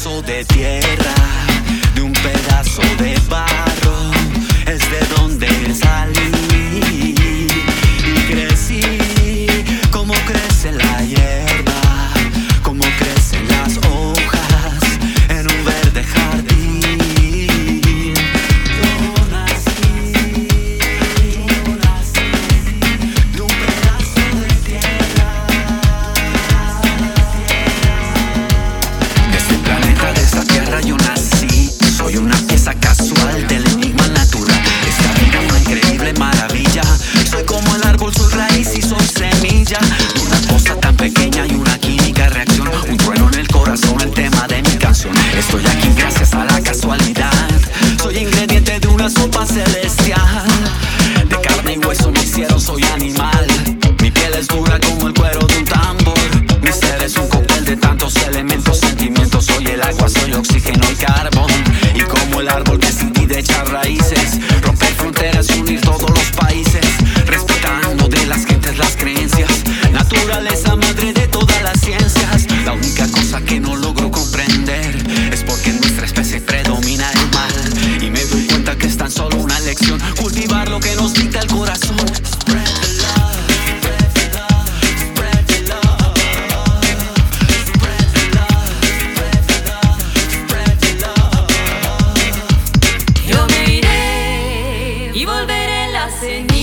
De tierra, una sopa celestial. Love.